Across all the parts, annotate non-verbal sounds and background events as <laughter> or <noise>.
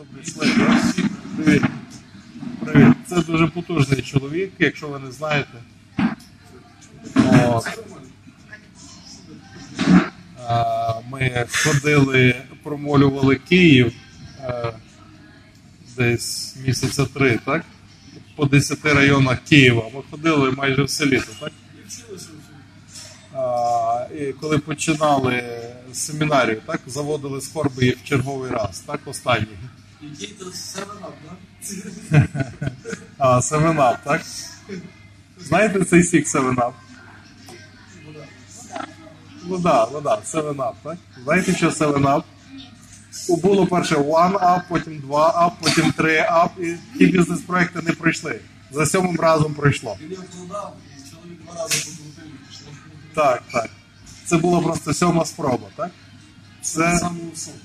хто прийшли. Привіт. Привіт. Це дуже потужний чоловік, якщо ви не знаєте. От. Ми ходили, промолювали Київ е, десь місяця три, так? По 10 районах Києва. Ми ходили майже все літо, так? А, і коли починали семінарію, так, заводили скорби в черговий раз, так, останній. Який то севенап, да? <laughs> А, Севенап, так? Знаєте цей сік Севенап? Вода, вода, Севенап, так? Знаєте, що Севенап? Було перше One Up, потім 2 Up, потім 3 Up, і ті бізнес-проекти не пройшли. За сьомим разом пройшло. Він його і чоловік два рази покрутив. Так, так. Це була просто сьома спроба, так? Це. Саму соку?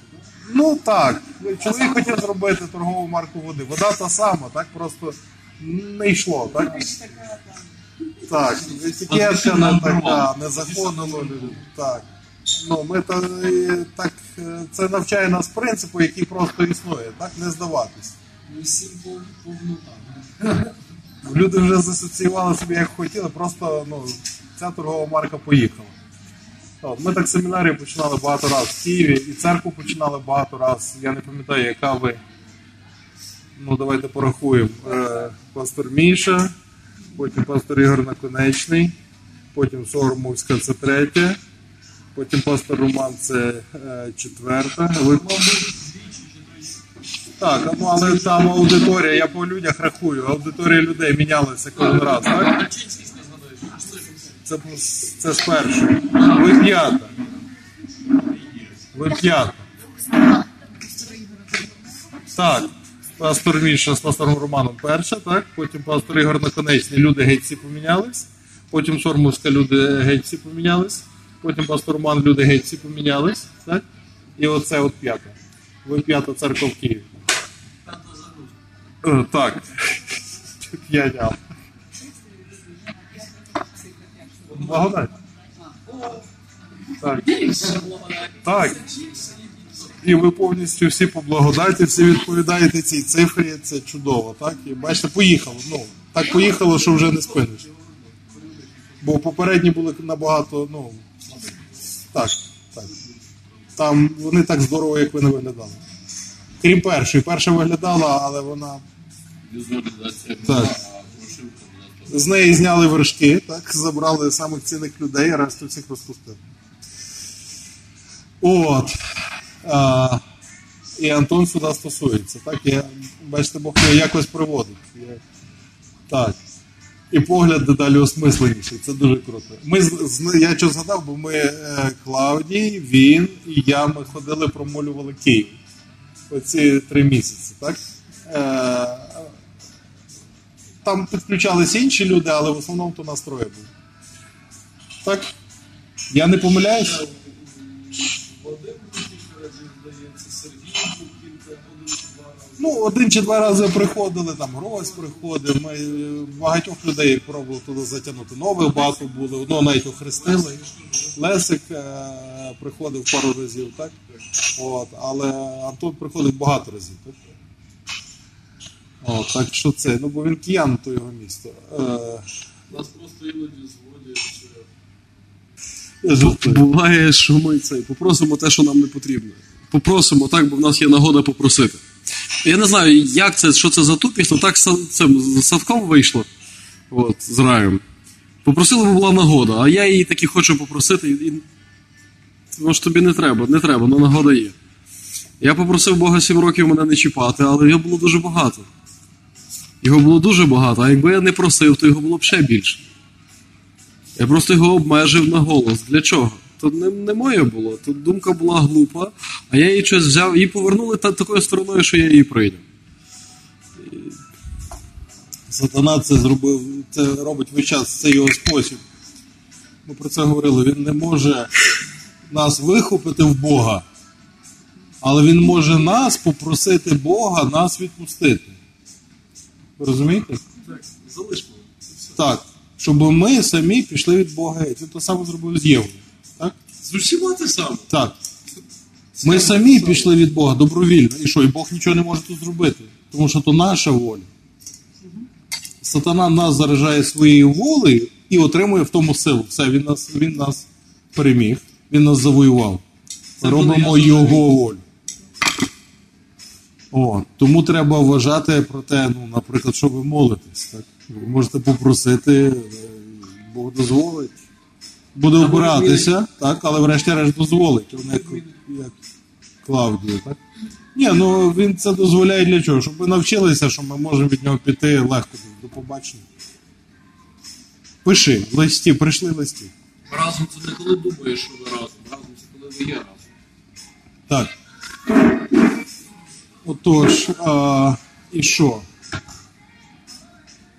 Ну так, чоловік хотів зробити торгову марку води. Вода та сама, так просто не йшло, так? Так, етикетка не така, не заходило. Так. Ну, ми та, так, е, це навчає нас принципу, який просто існує, так? Не здаватись. Всім по, по. Люди вже засоціювали собі, як хотіли, просто ну, ця торгова марка поїхала. Ми так семінарії починали багато разів в Києві, і церкву починали багато разів. Я не пам'ятаю, яка ви. Ну, давайте порахуємо. Е, пастор Міша, потім пастор Ігор Наконечний, потім Согормовська це третя, потім пастор Роман це е, четверта. Ви... Так, ну але там аудиторія, я по людях рахую, аудиторія людей мінялася кожен раз, так? Це, це з першої. Ви п'ята. Ви п'ята. Так. Пастор Міша з пастором Романом перша, так? Потім пастор Ігор Наконечний, люди геть всі помінялись. Потім Сормовська люди геть всі помінялись. Потім пастор Роман, люди геть всі помінялись. Так? І оце от п'ята. Ви п'ята церква в Києві. Е, Так. <laughs> П'ятя. Благодать. Так. Так. І ви повністю всі по благодаті, всі відповідаєте цій цифрі, це чудово, так? І бачите, поїхало. Ну, так поїхало, що вже не спиниш. Бо попередні були набагато, ну. Так, так. Там вони так здорово, як ви не виглядали. Крім першої. Перша виглядала, але вона. Так. З неї зняли вершки, так, забрали самих цінних людей, а решту всіх розпустили. От. А, і Антон сюди стосується. Так? Я, бачите, Бог його якось приводить. Я, так. І погляд дедалі осмисленіший. Це дуже круто. Ми, я що згадав, бо ми е, Клавдій, він і я ми ходили, промолювали Київ. Оці три місяці, так? Там підключалися інші люди, але в основному то нас троє. Так? Я не рази. Ну, один чи два рази приходили, там Грось приходив, ми е, багатьох людей пробували туди затягнути. Нових багато було, одного навіть охрестили. Лесик е, приходив пару разів, так? От, але Антон приходив багато разів, так? От, так що це, ну бо він киян, то його місто. Е, Нас просто іноді зводять. я жартую. Буває, що ми це попросимо те, що нам не потрібно. Попросимо так, бо в нас є нагода попросити. Я не знаю, як це, що це за тупість, але так цим садком вийшло. От, з раєм. Попросили, бо була нагода, а я її таки хочу попросити. І... Ну ж тобі не треба, не треба, але нагода є. Я попросив Бога сім років мене не чіпати, але його було дуже багато. Його було дуже багато, а якби я не просив, то його було б ще більше. Я просто його обмежив на голос. Для чого? То не, не моє було. Тут думка була глупа, а я її щось взяв і повернули та, такою стороною, що я її прийняв. Сатана це зробив, це робить весь час, це його спосіб. Ми про це говорили. Він не може нас вихопити в Бога, але він може нас попросити Бога нас відпустити. Розумієте? Так, залиш мене. Так. Щоб ми самі пішли від Бога геть. Він то саме зробив з Євою. Так? З усіма те саме. Так. Ми самі пішли від Бога добровільно. І що, і Бог нічого не може тут зробити. Тому що то наша воля. Сатана нас заражає своєю волею і отримує в тому силу. Все, він нас, він нас переміг, він нас завоював. Робимо його волю. О, тому треба вважати про те, ну, наприклад, що ви молитесь. Так? Ви можете попросити, е, Бог дозволить. Буде обиратися, так, але врешті-решт дозволить. Він як, як Клавдію, так? Ні, ну він це дозволяє для чого? Щоб ви навчилися, що ми можемо від нього піти легко до побачення. Пиши, в листі, прийшли листі. Разом це не коли думаєш, що ви разом. Разом це коли ви є разом. Так. Отож, а, і що?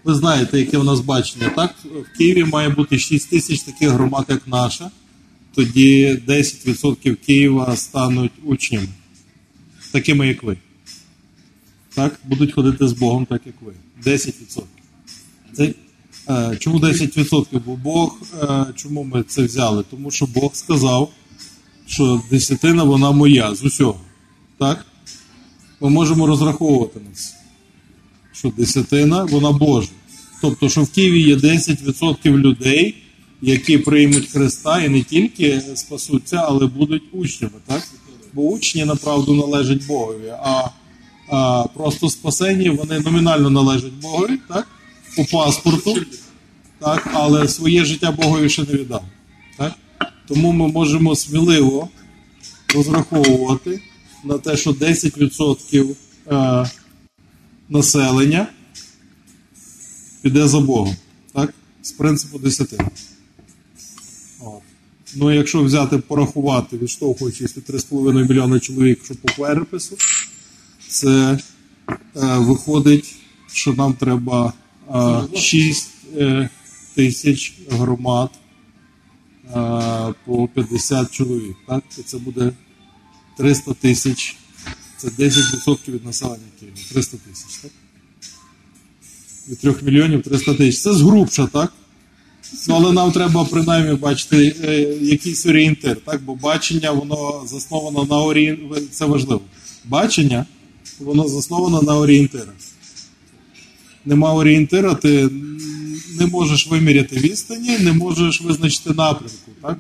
Ви знаєте, яке в нас бачення, так? В Києві має бути 6 тисяч таких громад, як наша. Тоді 10% Києва стануть учнями, такими, як ви. Так? Будуть ходити з Богом, так як ви. 10%. Це, е, чому 10%? Бо Бог, е, чому ми це взяли? Тому що Бог сказав, що десятина вона моя з усього. Так? Ми можемо розраховувати на це. Що десятина вона Божа. Тобто, що в Києві є 10% людей, які приймуть Христа і не тільки спасуться, але будуть учнями. Так? Бо учні направду належать Богові, а, а просто спасені вони номінально належать Богові, так? по паспорту, так? але своє життя Богові ще не віддали. Так? Тому ми можемо сміливо розраховувати на те, що 10% е, населення піде за Богом. Так? З принципу 10. От. Ну, якщо взяти, порахувати, відштовхуючись від 3,5 мільйона чоловік, що по перепису, це е, виходить, що нам треба е, 6 е, тисяч громад е, по 50 чоловік. Так? І це буде 300 тисяч. Це 10% від населення Києва. 300 тисяч, так? Від 3 мільйонів 300 тисяч. Це згрубша, так? Ну, але нам треба принаймні бачити е, якийсь орієнтир, так? Бо бачення, воно засновано на орієнтирах. Це важливо. Бачення, воно засновано на орієнтирах. Нема орієнтира, ти не можеш виміряти відстані, не можеш визначити напрямку. Так?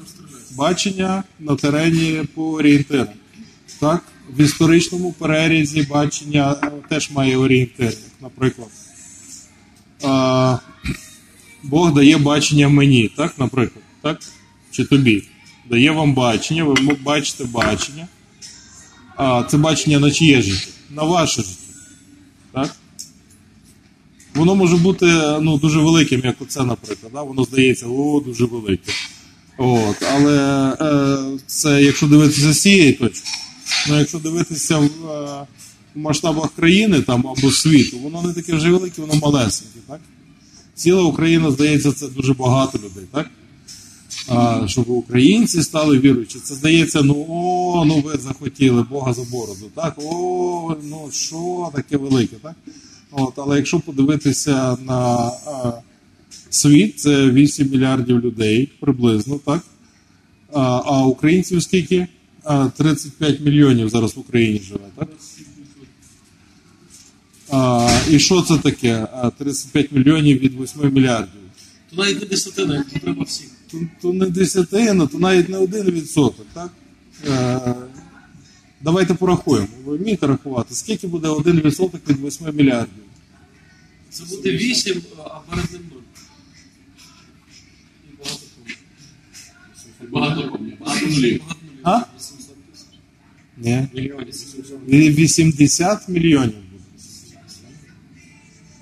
Бачення на терені по орієнтирам. Так? В історичному перерізі бачення теж має орієнтирник, наприклад. Бог дає бачення мені, так, наприклад, так? Чи тобі. Дає вам бачення, ви бачите бачення. А це бачення на чиє життя? На ваше життя. Так? Воно може бути ну, дуже великим, як оце, наприклад. Да? Воно здається, о, дуже велике. От. Але е, це якщо дивитися з цієї точки. Ну, якщо дивитися в, е, в масштабах країни там, або світу, воно не таке вже велике, воно малесеньке. Так? Ціла Україна, здається, це дуже багато людей, так? А, щоб українці стали віруючі. Це здається, ну о, ну ви захотіли Бога за бороду. Так, о, ну що таке велике, так? От, але якщо подивитися на а, світ, це 8 мільярдів людей приблизно, так? А, а українців скільки? А, 35 мільйонів зараз в Україні живе, так? А, і що це таке? А, 35 мільйонів від 8 мільярдів. То навіть не десятина, то треба всіх. То, то не десятина, то навіть не один відсоток, так? Е, давайте порахуємо. Ви вмієте рахувати, скільки буде один відсоток від 8 мільярдів? Це буде 8, а перед ним 0. І багато помню. Багато нулів. А? Ні. Мільйонів. 80 мільйонів.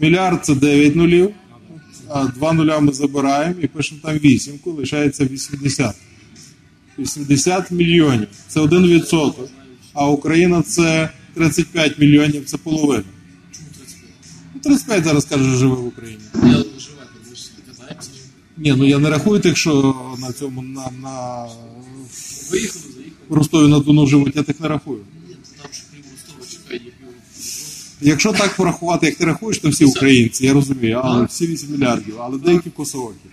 Мільярд це 9 нулів, а 2 нуля ми забираємо і пишемо там 8, лишається 80. 80 мільйонів. Це 1 відсоток. А Україна це 35 мільйонів, це половина. Чому 35? Ну, 35 зараз каже, живе в Україні. Я. Ні, ну я не рахую тих, що на цьому на, на Виїхали. В Ростові на Дону живуть, я тих не рахую. Якщо так порахувати, як ти рахуєш, то всі українці, я розумію, але всі 8 мільярдів, але деякі косоокі.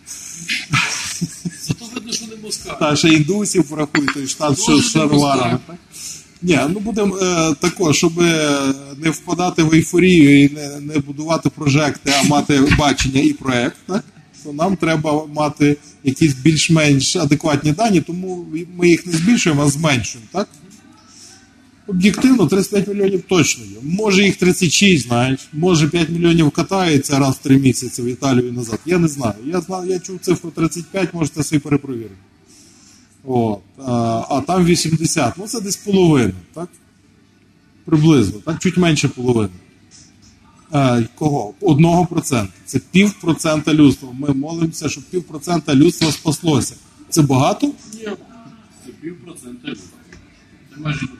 Зато видно, що не москаль. Та ще індусів порахуй, той штат з шароварами. Ні, ну будемо е, тако, щоб е, не впадати в ейфорію і не, не будувати прожекти, а мати бачення і проект, так? То нам треба мати якісь більш-менш адекватні дані, тому ми їх не збільшуємо, а зменшуємо. Так? Об'єктивно 35 мільйонів точно є. Може їх 36, знаєш, може 5 мільйонів катається раз в 3 місяці в Італію і назад. Я не знаю. Я знаю, я чув цифру 35, можете собі перепровірити. От. А, а там 80. Ну це десь половина, так? Приблизно, так? Чуть менше половини. А, кого? Одного процента. Це пів процента людства. Ми молимося, щоб пів процента людства спаслося. Це багато? Ні, це пів процента людей. Це майже нічого.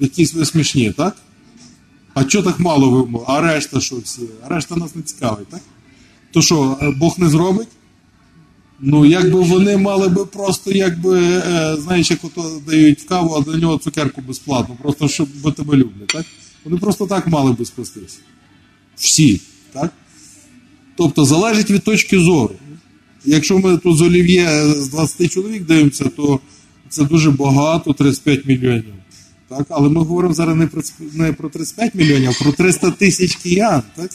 Якісь ви смішні, так? А чого так мало ви? А решта що всі? А решта нас не цікавить, так? То що, е, Бог не зробить? Ну, якби вони мали би просто, якби, е, знаєш, як ото дають каву, а до нього цукерку безплатно, просто щоб тебе люблять, так? Вони просто так мали би спастись. Всі, так? Тобто залежить від точки зору. Якщо ми тут з Олів'є з 20 чоловік дивимося, то це дуже багато, 35 мільйонів. Так? Але ми говоримо зараз не про, не про 35 мільйонів, а про 300 тисяч киян. Так?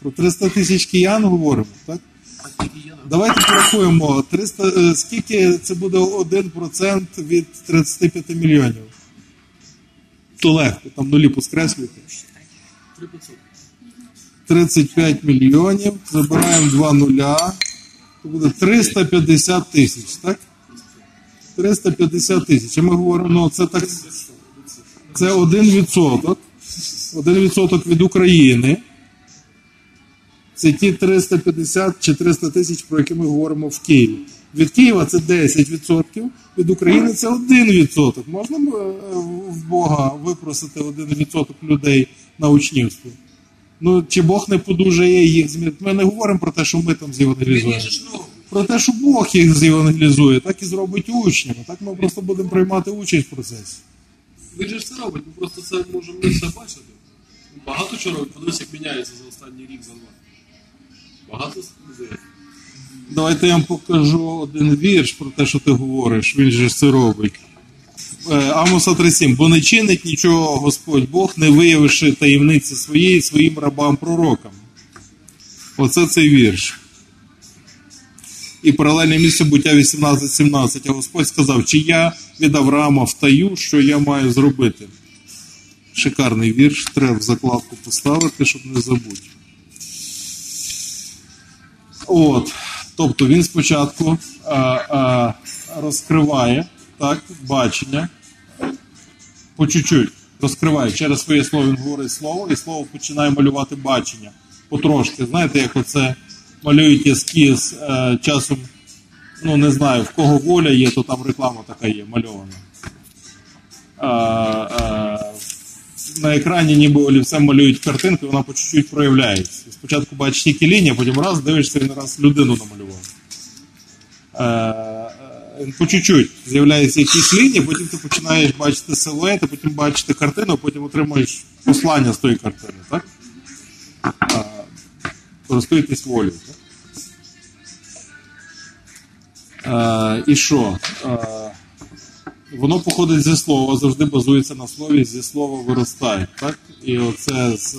Про 300 тисяч киян говоримо. Так? Давайте порахуємо, 300, е, скільки це буде 1% від 35 мільйонів. То легко, там нулі поскреслюйте. 3%. 35 мільйонів, забираємо 2 нуля, то буде 350 тисяч, так? 350 тисяч. А ми говоримо, ну це так. Це 1%. 1% від України. Це ті 350 чи 300 тисяч, про які ми говоримо в Києві. Від Києва це 10%, від України це 1%. Можна е, в Бога випросити 1% людей на учнівство? Ну, чи Бог не подужає їх змінити? Ми не говоримо про те, що ми там зєвангелізуємо. Робить. Про те, що Бог їх зєвангелізує, так і зробить учнями. Так ми просто будемо приймати участь в процесі. Він же ж це робить, ми просто це можемо не все бачити. Багато чого робить, подивись, як міняється за останній рік, за два. Багато здається. Давайте я вам покажу один вірш про те, що ти говориш. Він же ж це робить. Е, Амоса 3.7. Бо не чинить нічого Господь Бог, не виявивши таємниці своєї своїм рабам-пророкам. Оце цей вірш. І паралельне місце буття 18.17. А Господь сказав, чи я від Авраама втаю, що я маю зробити. Шикарний вірш, треба в закладку поставити, щоб не забути. От. Тобто він спочатку а, а, розкриває так, бачення по чуть-чуть. Розкриває через своє слово, він говорить слово, і слово починає малювати бачення. Потрошки. Знаєте, як оце малюють ескіз е, часом, ну не знаю, в кого воля є, то там реклама така є, мальована. Е, е, на екрані ніби олівцем малюють картинку, і вона по чуть-чуть проявляється. Спочатку бачиш тільки лінію, потім раз дивишся, він раз людину намалював. Е, по чуть-чуть з'являються якісь лінії, потім ти починаєш бачити силуети, потім бачити картину, потім отримуєш послання з тої картини, так? Користуйтесь волею. Так? І що? Воно походить зі слова, завжди базується на слові, зі слова виростає. Так? І оце з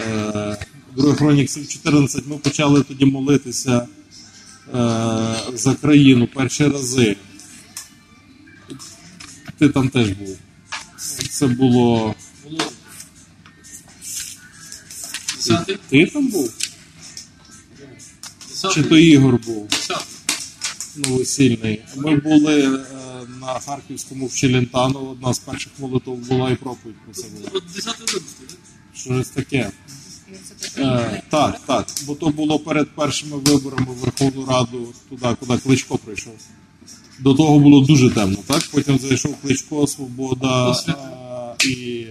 е, 2 Хронік 7.14 ми почали тоді молитися за країну перші рази. Ти там теж був. Це було. Десятий? Ти там був? Чи то Ігор був? Десятий. Ну. Ми були е, на Харківському в Челентано, одна з перших молитв була і проповідь про це була. Десятий випуск, так? Щось таке. Е, так, так. Бо то було перед першими виборами в Верховну Раду, туди, куди Кличко прийшов. До того було дуже темно, так? Потім зайшов Кличко, Свобода е, і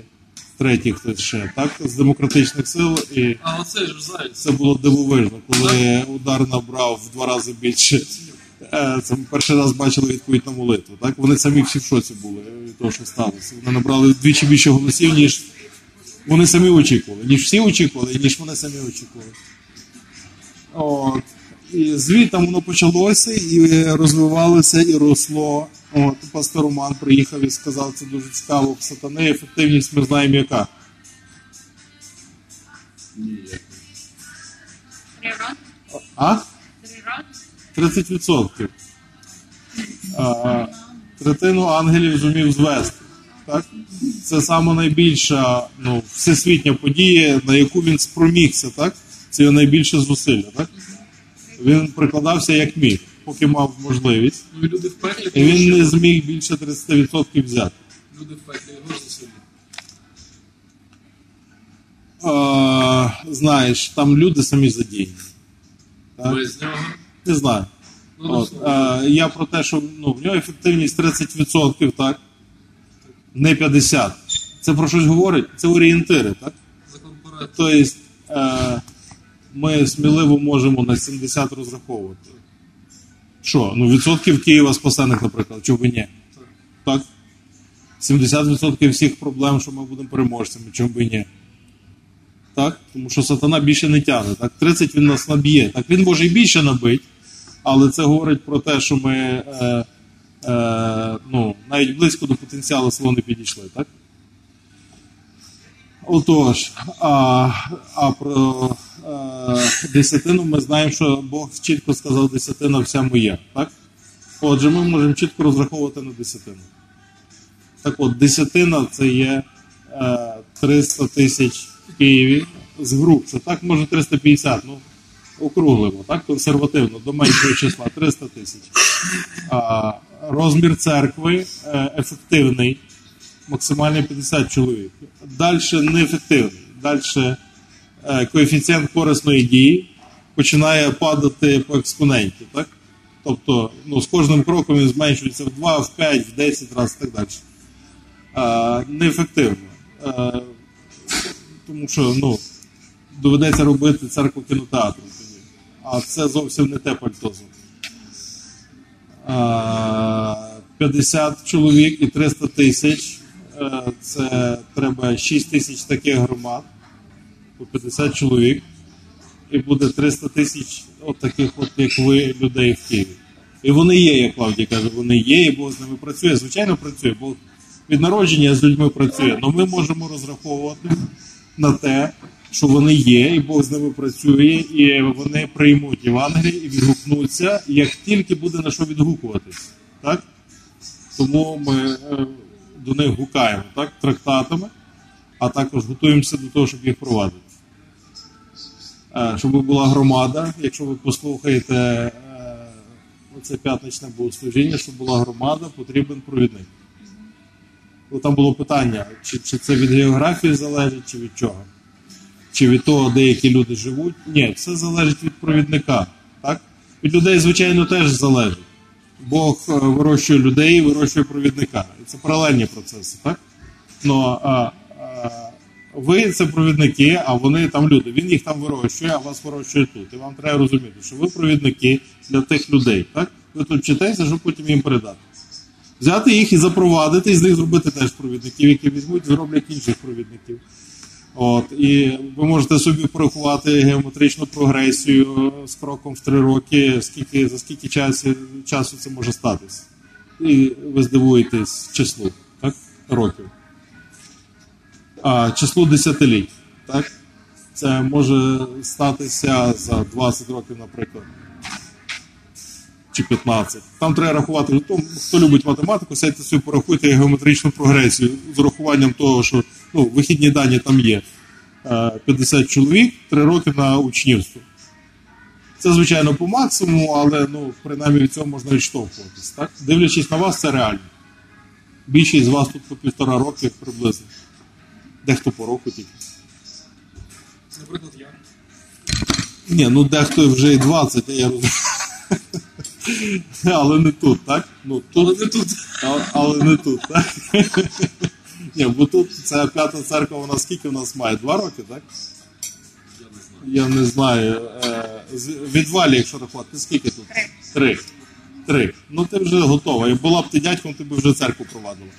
третій хтось ще, так? З демократичних сил. І А оцей ж заяць. це було дивовижно, коли удар набрав в два рази більше. Е, Це ми перший раз бачили відповідь на молитву. Так? Вони самі всі в шоці були від того, що сталося. Вони набрали вдвічі більше голосів, ніж вони самі очікували. Ніж всі очікували, ніж вони самі очікували. От. І звідти воно почалося і розвивалося, і росло. От, пастор Роман приїхав і сказав, це дуже цікаво. В сатани ефективність ми знаємо яка. А? 30%. А, третину ангелів зумів звести. Так? Це саме найбільша ну, всесвітня подія, на яку він спромігся. Так? Це його найбільше зусилля. Так? Він прикладався як міг, поки мав можливість. Ну і люди в пеклі, І він не зміг більше 30% взяти. люди в пеклі його зусилля. А, знаєш, там люди самі задіяні. Так? Без нього. Не знаю. Ну, От, ну, е, я про те, що ну, в нього ефективність 30%, так? Не 50%. Це про щось говорить? Це орієнтири, так? закон Тобто е, ми сміливо можемо на 70 розраховувати. Що? Ну, відсотків Києва спасених, наприклад, чого би ні? Так? 70% всіх проблем, що ми будемо переможцями, чого би ні. Так? Тому що сатана більше не тягне. Так? 30 він нас наб'є. Так він може і більше набити, але це говорить про те, що ми е, ну, навіть близько до потенціалу свого не підійшли. Так? Отож, а, а про е, десятину ми знаємо, що Бог чітко сказав, десятина вся моя. Так? Отже, ми можемо чітко розраховувати на десятину. Так от, десятина це є е, 300 тисяч в Києві з груп. Це так, може 350, ну округлимо, так, консервативно, до меншого числа 300 тисяч. Розмір церкви е, ефективний, максимально 50 чоловік. Далі неефективний. Далі е, коефіцієнт корисної дії починає падати по експоненті. Так? Тобто ну, з кожним кроком він зменшується в 2, в 5, в 10 разів і так далі. Е, неефективно. Тому що ну, доведеться робити церкву кінотеатру. А це зовсім не те пальтозо. Е, 50 чоловік і 300 тисяч. Е, Це треба 6 тисяч таких громад, по 50 чоловік. І буде 300 тисяч от таких, от, як ви, людей в Києві. І вони є, як Клавдій каже, вони є, і Бог з ними працює. Звичайно, працює. Бог від народження з людьми працює. Але ми можемо розраховувати на те, що вони є, і Бог з ними працює, і вони приймуть Євангеліє і відгукнуться, як тільки буде на що відгукуватись. Так? Тому ми е, до них гукаємо так, трактатами, а також готуємося до того, щоб їх провадити. Е, Щоб була громада, якщо ви послухаєте е, оце п'ятничне богослужіння, щоб була громада, потрібен провідник. Бо Там було питання, чи, чи це від географії залежить, чи від чого? Чи від того, де які люди живуть? Ні, все залежить від провідника. Так? Від людей, звичайно, теж залежить. Бог е, вирощує людей і вирощує провідника. І це паралельні процеси, так? Но, а, а, ви це провідники, а вони там люди. Він їх там вирощує, а вас вирощує тут. І вам треба розуміти, що ви провідники для тих людей. Так? Ви тут вчитеся, щоб потім їм передати. Взяти їх і запровадити, і з них зробити теж провідників, які візьмуть, зроблять інших провідників. От, і ви можете собі порахувати геометричну прогресію з кроком в три роки, скільки, за скільки часу, часу це може статися. І ви здивуєтесь числу так? років. А, число десятиліть. Так? Це може статися за 20 років, наприклад. Чи 15. Там треба рахувати. Хто любить математику, сядьте собі порахуйте геометричну прогресію з урахуванням того, що ну, вихідні дані там є. Е, 50 чоловік, 3 роки на учнівство. Це, звичайно, по максимуму, але ну, принаймні від цього можна відштовхуватись. Так? Дивлячись на вас, це реально. Більшість з вас тут по півтора роки приблизно. Дехто по року тільки. Наприклад, я. Ні, ну дехто вже і 20, а я розумію. Але не тут, так? Ну, тут, Але не тут. Але не тут, так? Ні, бо тут ця п'ята церква, вона скільки в нас має? Два роки, так? Я не знаю. Е, з- Від валі, якщо рахувати, скільки тут? Три. Три. Ну ти вже готова. І була б ти дядьком, ти б вже церкву провадила.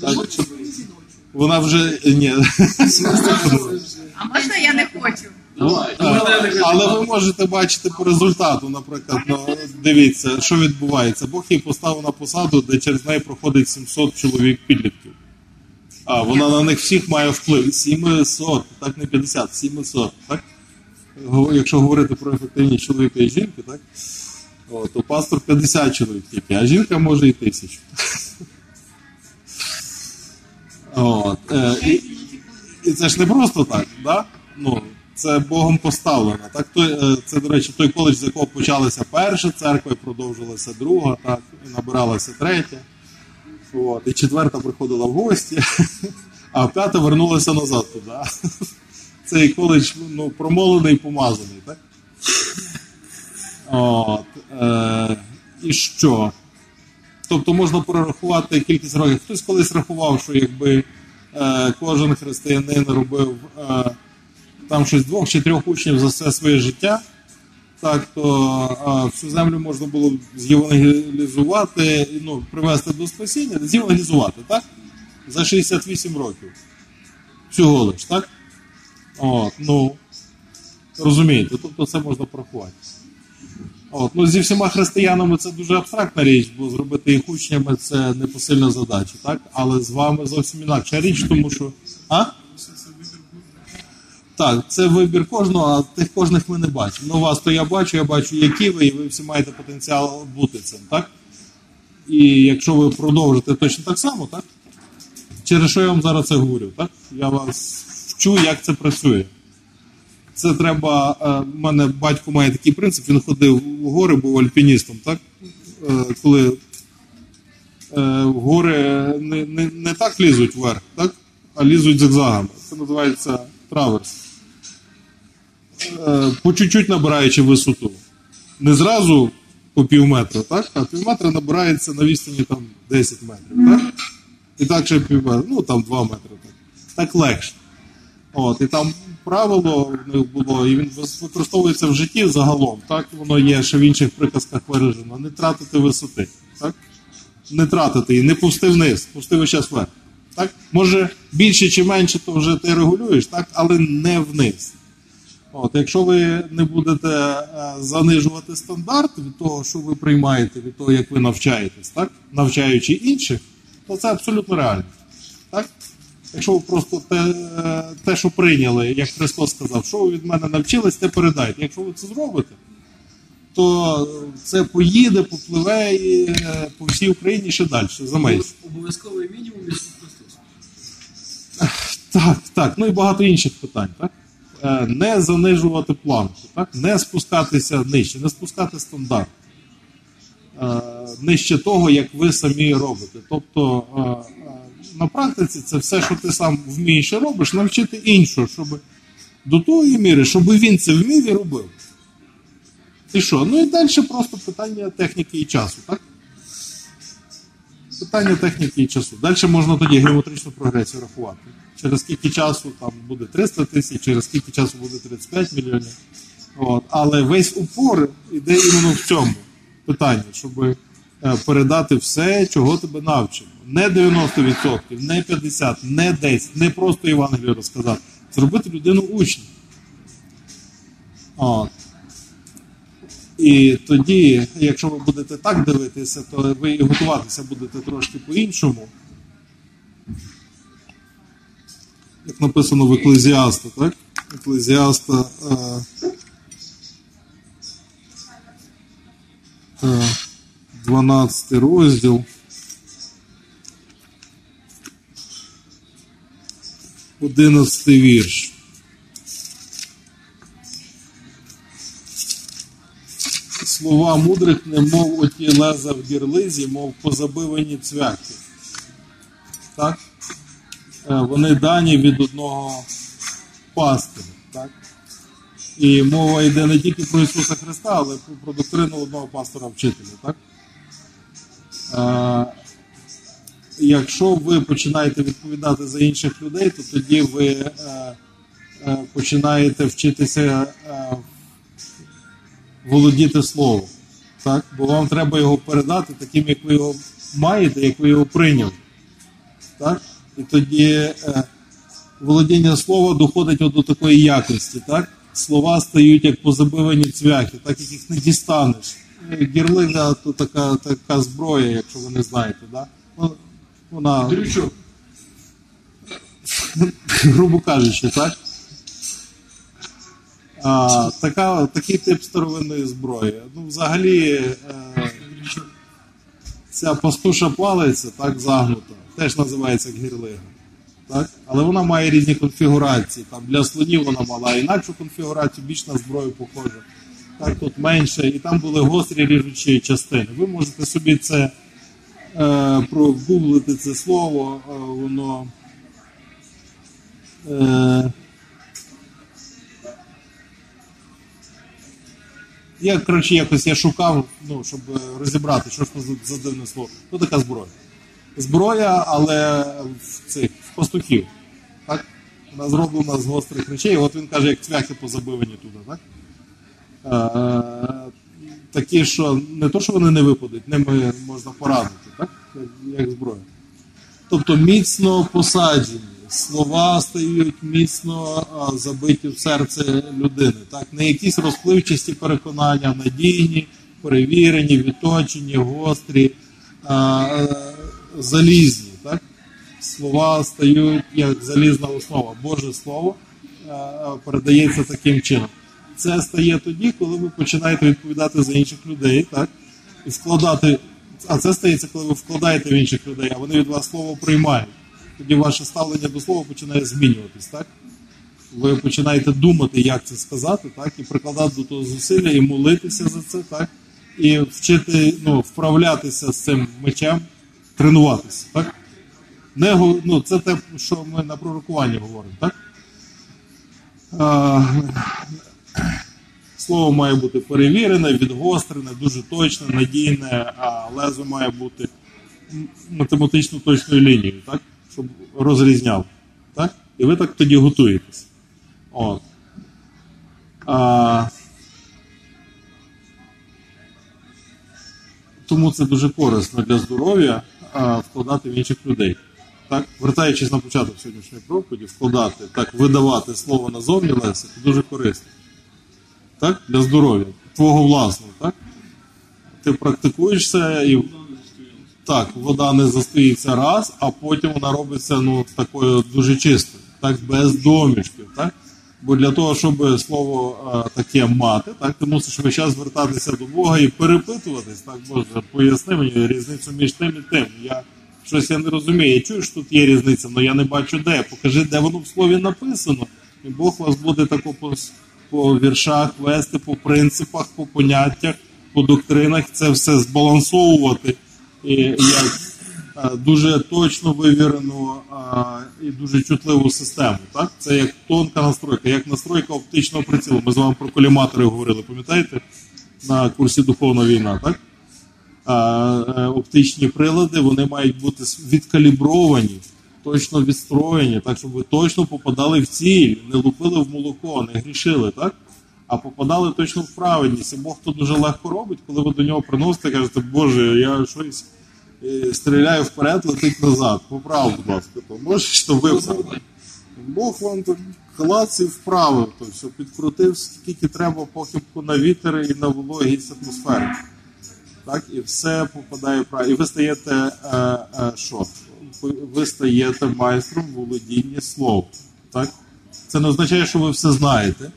Так, Вона вже. Ні. А можна я не хочу? Але ви можете бачити по результату, наприклад, ну, дивіться, що відбувається. Бог її поставив на посаду, де через неї проходить 700 чоловік підлітків. А вона на них всіх має вплив. 700, так не 50, 700, так? Якщо говорити про ефективність чоловіка і жінки, так? О, то пастор 50 чоловік тільки, а жінка може і тисячу. От, е, і, і це ж не просто так, да? ну, це Богом поставлено. Так? Той, е, це, до речі, той коледж, з якого почалася перша церква, і продовжилася друга, так, і набиралася третя. От, і четверта приходила в гості, <laughs> а п'ята вернулася назад туди. <laughs> Цей коледж ну, промолений помазаний, так? От, е, і що? Тобто можна прорахувати кількість років. Хтось колись рахував, що якби е, кожен християнин робив е, там щось двох чи трьох учнів за все своє життя, так то е, всю землю можна було зєвангелізувати, ну, привести до спасіння, зєвангелізувати, так? За 68 років. Всього лиш, так? От, ну, розумієте, тобто це можна порахувати. От, ну, зі всіма християнами це дуже абстрактна річ, бо зробити їх учнями це непосильна задача, так? Але з вами зовсім інакша річ, тому що. А? Так, це вибір кожного, а тих кожних ми не бачимо. Ну, вас то я бачу, я бачу, які ви, і ви всі маєте потенціал бути цим, так? І якщо ви продовжите точно так само, так? Через що я вам зараз це говорю, так? Я вас вчу, як це працює. Це треба. е, У мене батько має такий принцип, він ходив в гори, був альпіністом, так? Е, Коли е, в гори не, не, не так лізуть вверх, так? а лізуть зигзагами. Це називається траверс. Е, По чуть-чуть набираючи висоту. Не зразу по пів метра, так? а пів метра набирається на відстані там 10 метрів. Так? І так ще пів метра, ну там 2 метри. Так, так легше. От, і там правило в них було, і він використовується в житті загалом. Так, воно є ще в інших приказках виражено. Не тратити висоти. Так? Не тратити її, не пусти вниз, пусти весь час вверх. Так? Може більше чи менше, то вже ти регулюєш, так? але не вниз. От, якщо ви не будете е, занижувати стандарт від того, що ви приймаєте, від того, як ви навчаєтесь, так? навчаючи інших, то це абсолютно реально. Так? Якщо ви просто те, е, те, що прийняли, як Христос сказав, що ви від мене навчились, те передайте. Якщо ви це зробите, то це поїде, попливе і, е, по всій Україні ще далі, за межі. Обов'язковий мінімум Ісус Христос. Так, так. Ну і багато інших питань, так? Е, Не занижувати планку, так? не спускатися нижче, не спускати стандарт. Е, Нижче того, як ви самі робите. Тобто е, на практиці це все, що ти сам вмієш і робиш, навчити іншого, щоб до тої міри, щоб він це вмів і робив. І що? Ну і далі просто питання техніки і часу, так? Питання техніки і часу. Далі можна тоді геометричну прогресію рахувати. Через скільки часу там буде 300 тисяч, через скільки часу буде 35 мільйонів. От. Але весь упор іде іменно в цьому питанні, щоб е, передати все, чого тебе навчено. Не 90%, не 50%, не 10%, не просто Євангелію розказати. Зробити людину учнем. От. І тоді, якщо ви будете так дивитися, то ви і готуватися будете трошки по-іншому. Як написано в Еклезіаста, так? Еклезіаста е, е, 12 розділ. Одинадцятий вірш. Слова мудрих, немов оті леза в гірлизі, мов позабивані цвяхи. Так? Е, Вони дані від одного пастиря. Так? І мова йде не тільки про Ісуса Христа, але про- про доктрину одного пастора вчителя. Так? Е, Якщо ви починаєте відповідати за інших людей, то тоді ви е, е, починаєте вчитися е, володіти словом. Так? Бо вам треба його передати таким, як ви його маєте, як ви його прийняли. Так? І тоді е, володіння слова доходить от до такої якості, так? слова стають як позабивані цвяхи, так як їх не дістанеш. Гірлига то така, така зброя, якщо ви не знаєте. Да? Ну, Вона, Дрючок. <laughs> грубо кажучи, так? А, така, такий тип старовинної зброї. Ну, взагалі, е, ця пастуша палиця, так загнута, теж називається гірлига. Так? Але вона має різні конфігурації. Там для слонів вона мала інакшу конфігурацію, більш на зброю похожа. Так, тут менше, і там були гострі ріжучі частини. Ви можете собі це е, прогуглити це слово, е, воно. Е, я, коротше, якось я шукав, ну, щоб е, розібрати, що ж це за, дивне слово. Ну, така зброя. Зброя, але в цих в пастухів. Так? Вона зроблена з гострих речей. От він каже, як цвяхи позабивані туди, так? Е, такі, що не то, що вони не випадуть, ними можна поранити, так? Як зброя. Тобто міцно посаджені, слова стають міцно забиті в серце людини. Так? Не якісь розпливчасті переконання, надійні, перевірені, відточені, гострі, залізні. Так? Слова стають як залізна основа. Боже Слово передається таким чином. Це стає тоді, коли ви починаєте відповідати за інших людей, так? І вкладати. А це стається, коли ви вкладаєте в інших людей, а вони від вас слово приймають. Тоді ваше ставлення до слова починає змінюватись, так? Ви починаєте думати, як це сказати, так, і прикладати до того зусилля, і молитися за це, так, і вчити, ну, вправлятися з цим мечем, тренуватися, так? Не, ну, це те, що ми на пророкуванні говоримо, так? А, Слово має бути перевірене, відгострене, дуже точне, надійне, а лезо має бути математично точною лінією, так? Щоб розрізняв. Так? І ви так тоді готуєтесь. От. А, тому це дуже корисно для здоров'я вкладати в інших людей. Так? Вертаючись на початок сьогоднішньої проповіді, вкладати, так, видавати слово назовні лексику дуже корисно. Так? Для здоров'я, твого власного, так? Ти практикуєш це і так, вода не застоїться раз, а потім вона робиться ну, такою дуже чистою, так, без домішків. Так? Бо для того, щоб слово е, таке мати, так, ти мусиш весь час звертатися до Бога і перепитуватись, так, Боже, поясни мені різницю між тим і тим. Я щось я не розумію. Я чую, що тут є різниця, але я не бачу де. Покажи, де воно в слові написано. І Бог вас буде тако по, по віршах вести, по принципах, по поняттях, по доктринах, це все збалансовувати як е, дуже точно вивірену е, і дуже чутливу систему. Так? Це як тонка настройка, як настройка оптичного прицілу. Ми з вами про коліматори говорили, пам'ятаєте? На курсі Духовна війна, так? Е, оптичні прилади вони мають бути відкалібровані, точно відстроєні, так щоб ви точно попадали в ціль, не лупили в молоко, не грішили, так? А попадали точно в праведність. І Бог то дуже легко робить, коли ви до нього приносите кажете, Боже, я щось е, стріляю вперед, летить назад. Поправ, будь ласка, то можеш то виправити. Бог вам тут клац і вправив, то все підкрутив, скільки треба похибку на вітер і на вологість атмосфери. Так, і все попадає правильно. І ви стаєте е, е, що? Ви- стаєте майстром володіння словом. Так? Це не означає, що ви все знаєте.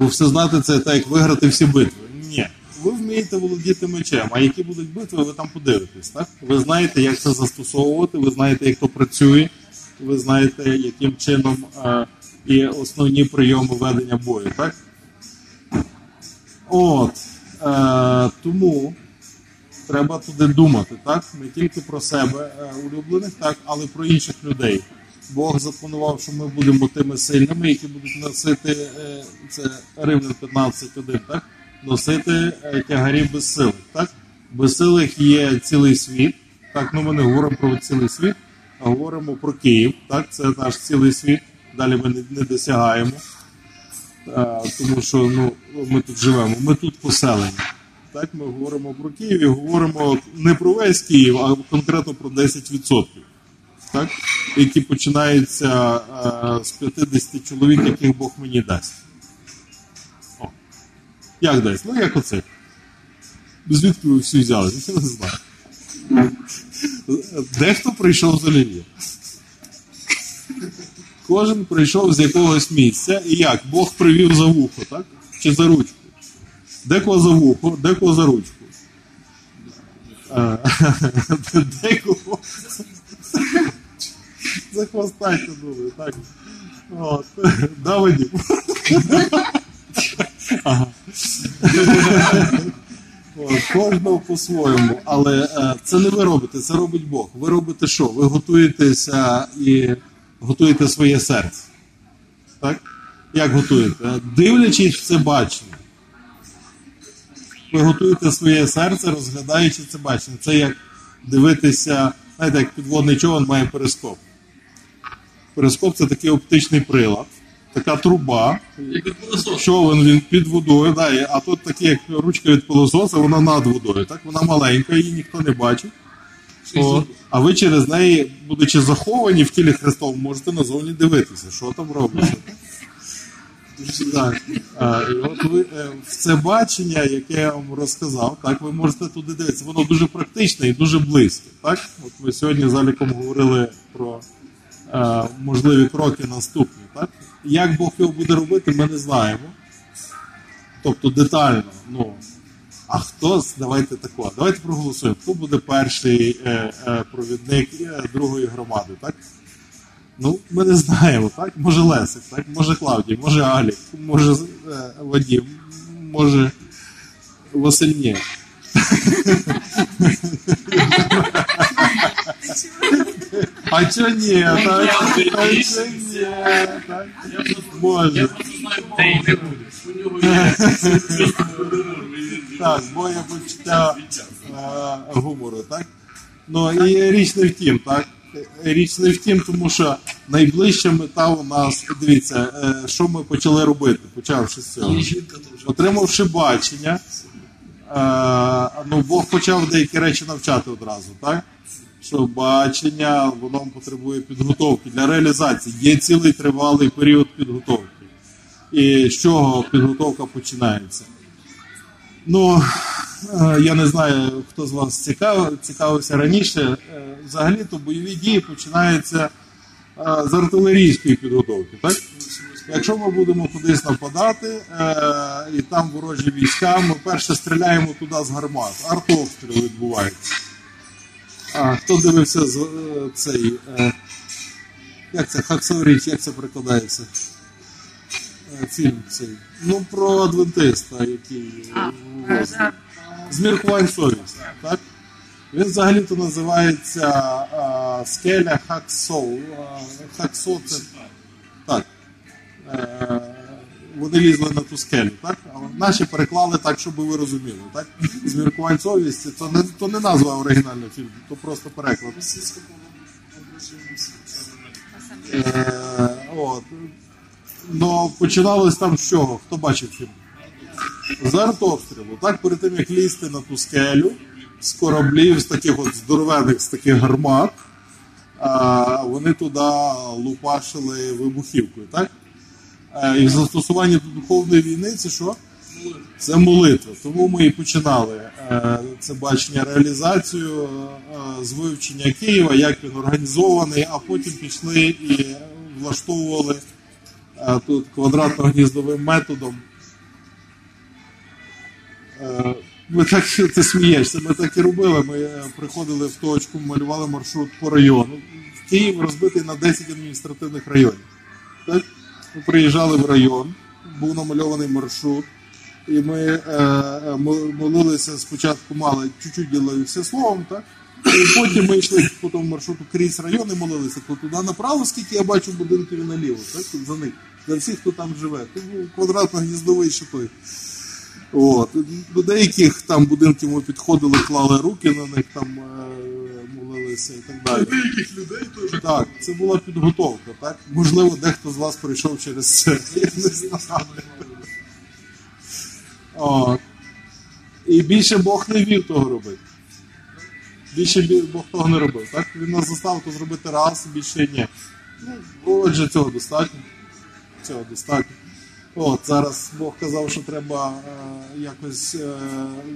Бо все знати це так, як виграти всі битви. Ні. Ви вмієте володіти мечем, а які будуть битви, ви там подивитесь. Так? Ви знаєте, як це застосовувати, ви знаєте, як то працює, ви знаєте, яким чином е, і основні прийоми ведення бою. Так? От. Е, тому треба туди думати, так? Не тільки про себе е, улюблених, так, але про інших людей. Бог запланував, що ми будемо тими сильними, які будуть носити е, це Римлян 15.1, так? Носити е, тягарі безсилих. Так? Безсилих є цілий світ. Так, ну ми не говоримо про цілий світ, а говоримо про Київ. Так, це наш цілий світ. Далі ми не, не досягаємо. Е, тому що ну, ми тут живемо, ми тут поселені. Так, ми говоримо про Київ і говоримо не про весь Київ, а конкретно про 10%. Так? які починаються е, з 50 чоловік, яких Бог мені дасть. О. Як дасть? Ну, як оце. Звідки ви всі взяли? Я не знаю. Дехто прийшов з Олів'я. Кожен прийшов з якогось місця. І як? Бог привів за вухо, так? Чи за ручку? Декого за вухо, декого за ручку. Е, <laughs> Декого <laughs> за хвоста тянули, так? От. <laughs> Да, Вадим? <laughs> Кожного по-своєму, але е, це не ви робите, це робить Бог. Ви робите що? Ви готуєтеся і готуєте своє серце. Так? Як готуєте? Дивлячись це бачення. Ви готуєте своє серце, розглядаючи це бачення. Це як дивитися, знаєте, як підводний човен має перископ. Перископ це такий оптичний прилад, така труба, від він під водою, да, а тут такі, як ручка від пилососа, вона над водою. Так? Вона маленька, її ніхто не бачить. О, а ви через неї, будучи заховані в тілі Христовому, можете назовні дивитися, що там робиться. Так. А, і от ви е, в це бачення, яке я вам розказав, так, ви можете туди дивитися. Воно дуже практичне і дуже близьке. Так? От ми сьогодні з Аліком говорили про можливі кроки наступні. Так? Як Бог його буде робити, ми не знаємо. Тобто детально. Ну, а хто давайте тако, давайте проголосуємо. Хто буде перший е, е, провідник е, другої громади, так? Ну, ми не знаємо, так? Може Лесик, так? Може Клавдій, може Алік, може е, Вадім, може Василь ні. А чо ні? А чо ні? Так? Може. У нього є чисто гумор, він- Так, моє почуття е, гумору, так? Ну і річ не в тім, так? Річ не в тім, тому що найближча мета у нас, дивіться, е, що ми почали робити, почавши з цього. Отримавши бачення, ну, Бог почав деякі речі навчати одразу, так? Що бачення, воно потребує підготовки для реалізації. Є цілий тривалий період підготовки. І з чого підготовка починається? Ну, е, я не знаю, хто з вас цікав, цікавився раніше. Е, Взагалі-то бойові дії починаються е, з артилерійської підготовки. Так? Якщо ми будемо кудись нападати, е, і там ворожі війська, ми перше стріляємо туди з гармат. Артобстріл відбувається. А, хто дивився з, е, цей. Е, як це? Хаксавріч, як це перекладається? Е, Фільм цей. Ну, про адвентиста, який. е, возить. З міркувань совісті. Так? Він взагалі-то називається а, скеля Хаксоу. А, Хаксо це. Е, вони лізли на ту скелю, так? Але наші переклали так, щоб ви розуміли. Так? З совісті, то не, то не назва оригінального фільму, то просто переклад. Е. Ну, починалось там з чого? Хто бачив фільм? З артобстрілу. Так, перед тим, як лізти на ту скелю, з кораблів, з таких от здоровених, з таких гармат, вони туди лупашили вибухівкою, так? І в застосуванні до духовної війни це що? Це молитва. Тому ми і починали е, це бачення реалізацію е, з вивчення Києва, як він організований, а потім пішли і влаштовували е, тут квадратно-гніздовим методом. Ми так <laughs> ти смієшся, ми так і робили. Ми приходили в точку, малювали маршрут по району. Київ розбитий на 10 адміністративних районів. Так? Ми приїжджали в район, був намальований маршрут, і ми е, е, молилися спочатку мали чуть-чуть ділили все словом, так? І потім ми йшли по тому маршруту крізь район і молилися, то туди направо, скільки я бачу будинків наліво, так? За них, за всіх, хто там живе. Тут був квадратно-гніздовий ще. От. До деяких там будинків ми підходили, клали руки на них, там е, молилися і так далі. Деяких людей теж. Так, це була підготовка, так? Можливо, дехто з вас пройшов через це. Я не знаю. От. І більше Бог не вів того робити. Більше Бог того не робив. Так? Він нас заставив то зробити раз, більше ні. Ну, отже, цього достатньо. Цього достатньо. От, зараз Бог казав, що треба е, якось е,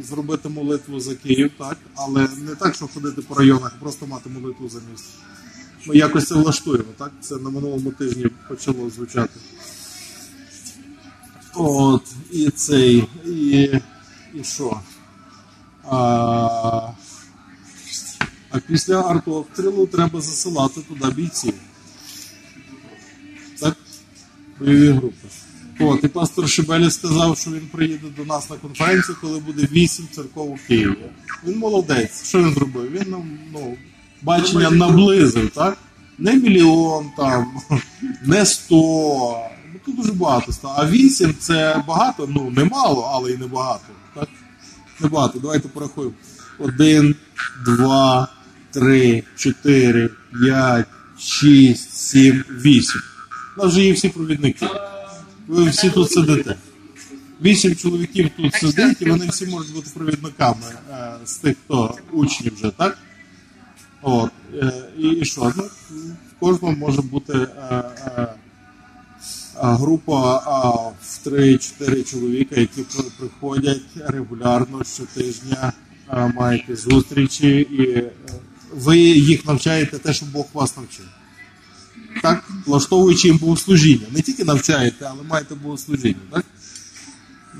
зробити молитву за Київ, так? але не так, що ходити по районах, просто мати молитву за місто. Ми якось це влаштуємо, так? Це на минулому тижні почало звучати. От, і цей, і, і що? А, а після артобстрілу треба засилати туди бійців. Так? Бойові групи. От, і пастор Шибелі сказав, що він приїде до нас на конференцію, коли буде вісім церков у Києві. Він молодець. Що він зробив? Він нам ну, бачення наблизив, так? Не мільйон там, не сто. Ну тут дуже багато стало. А вісім це багато, ну не мало, але і не багато. Так? Небагато. Давайте порахуємо. Один, два, три, чотири, п'ять, шість, сім, вісім. У нас вже є всі провідники. Ви всі тут сидите. Вісім чоловіків тут сидить, і вони всі можуть бути провідниками е, з тих, хто учні вже, так? От. Е, і, що? Ну, в кожному може бути е, е, група а, в 3-4 чоловіка, які приходять регулярно щотижня, а, маєте зустрічі, і е, ви їх навчаєте те, що Бог вас навчив. Так, влаштовуючи їм богослужіння. Не тільки навчаєте, але маєте богослужіння, так?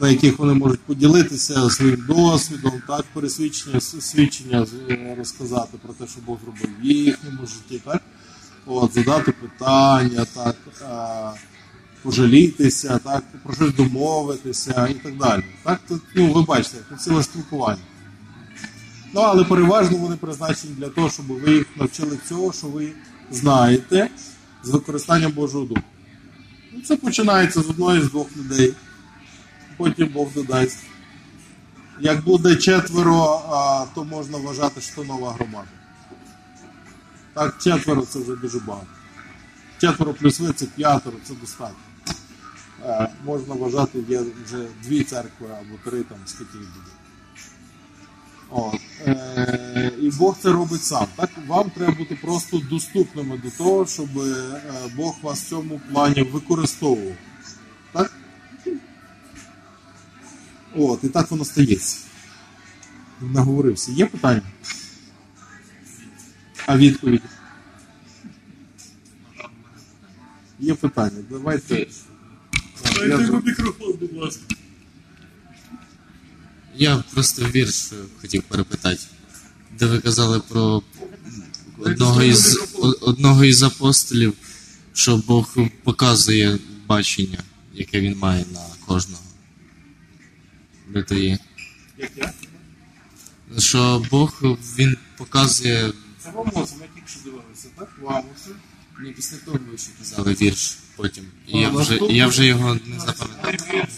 на яких вони можуть поділитися своїм досвідом, так, пересвідчення, свідчення е, розказати про те, що Бог зробив в їхньому житті, так? От, задати питання, так, пожалітися, так, про щось домовитися і так далі. Так? Тут, ну, ви бачите, тут ціле спілкування. Ну, але переважно вони призначені для того, щоб ви їх навчили цього, що ви знаєте з використанням Божого Духу. Ну, це починається з одної з двох людей. Потім Бог додасть. Як буде четверо, то можна вважати, що нова громада. Так, четверо це вже дуже багато. Четверо плюс ви це п'ятеро, це достатньо. Е, можна вважати, є вже дві церкви або три, там скільки їх буде. От. Е, і Бог це робить сам. Так вам треба бути просто доступними до того, щоб е, Бог вас в цьому плані використовував. Так? От, і так воно стається. Наговорився. Є питання? А відповідь? Є питання. Давайте. Дайте йому мікрофон, будь ласка. Я просто вірш хотів перепитати. Де ви казали про одного із, одного із апостолів, що Бог показує бачення, яке він має на кожного. Де то є? Як я? Що Бог він показує. Це в Амосі, ми тільки що дивилися, так? В Амосі. Ні, після того ви ще казали вірш потім. І я вже, я вже його не запам'ятав.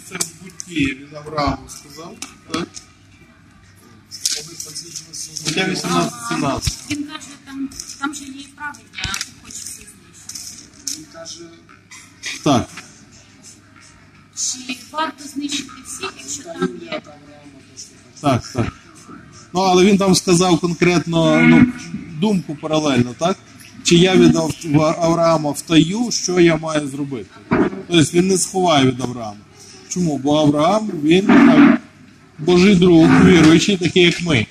Це в бутті, він Аврааму сказав. Так? Життя 18-17. Він каже, там, там же є і праведні, а ти хочеш знищити. Він каже, Так. Чи варто знищити всіх, якщо та там є. Так, так. Ну, але він там сказав конкретно ну, думку паралельно, так? Чи я від Ав- Авраама втаю, що я маю зробити? Тобто він не сховає від Авраама. Чому? Бо Авраам, він Божий друг, віруючий, такий, як ми.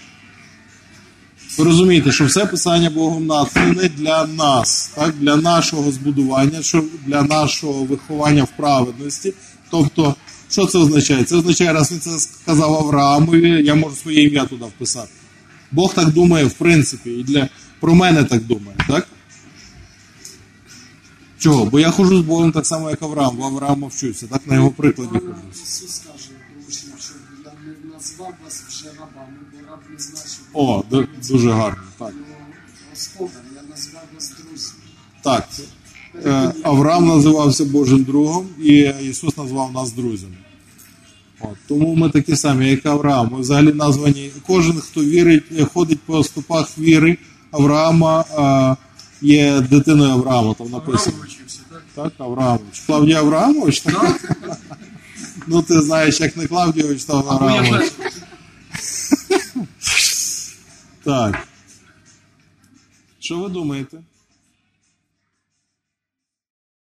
Ви розумієте, що все писання Богом натхнене для нас, так? для нашого збудування, для нашого виховання в праведності. Тобто, що це означає? Це означає, раз він це сказав Авраамові, я можу своє ім'я туди вписати. Бог так думає, в принципі, і для... про мене так думає, так? Чого? Бо я ходжу з Богом так само, як Авраам, в Авраама вчуся, так на його прикладі ходжу. Ісус каже що я не назвав вас вже рабами, бо раб не значить. О, ду- дуже гарно, так. Господар, я назвав вас друзями. Так. Е, Авраам називався Божим другом, і Ісус назвав нас друзями. От, тому ми такі самі, як Авраам. Ми взагалі названі. Кожен, хто вірить, ходить по стопах віри Авраама, є дитиною Авраама, там написано. Так, Авраамович. Клавдій Авраамович? Так. Ну, ти знаєш, як не Клавдійович, то Авраамович. Так. Що ви думаєте?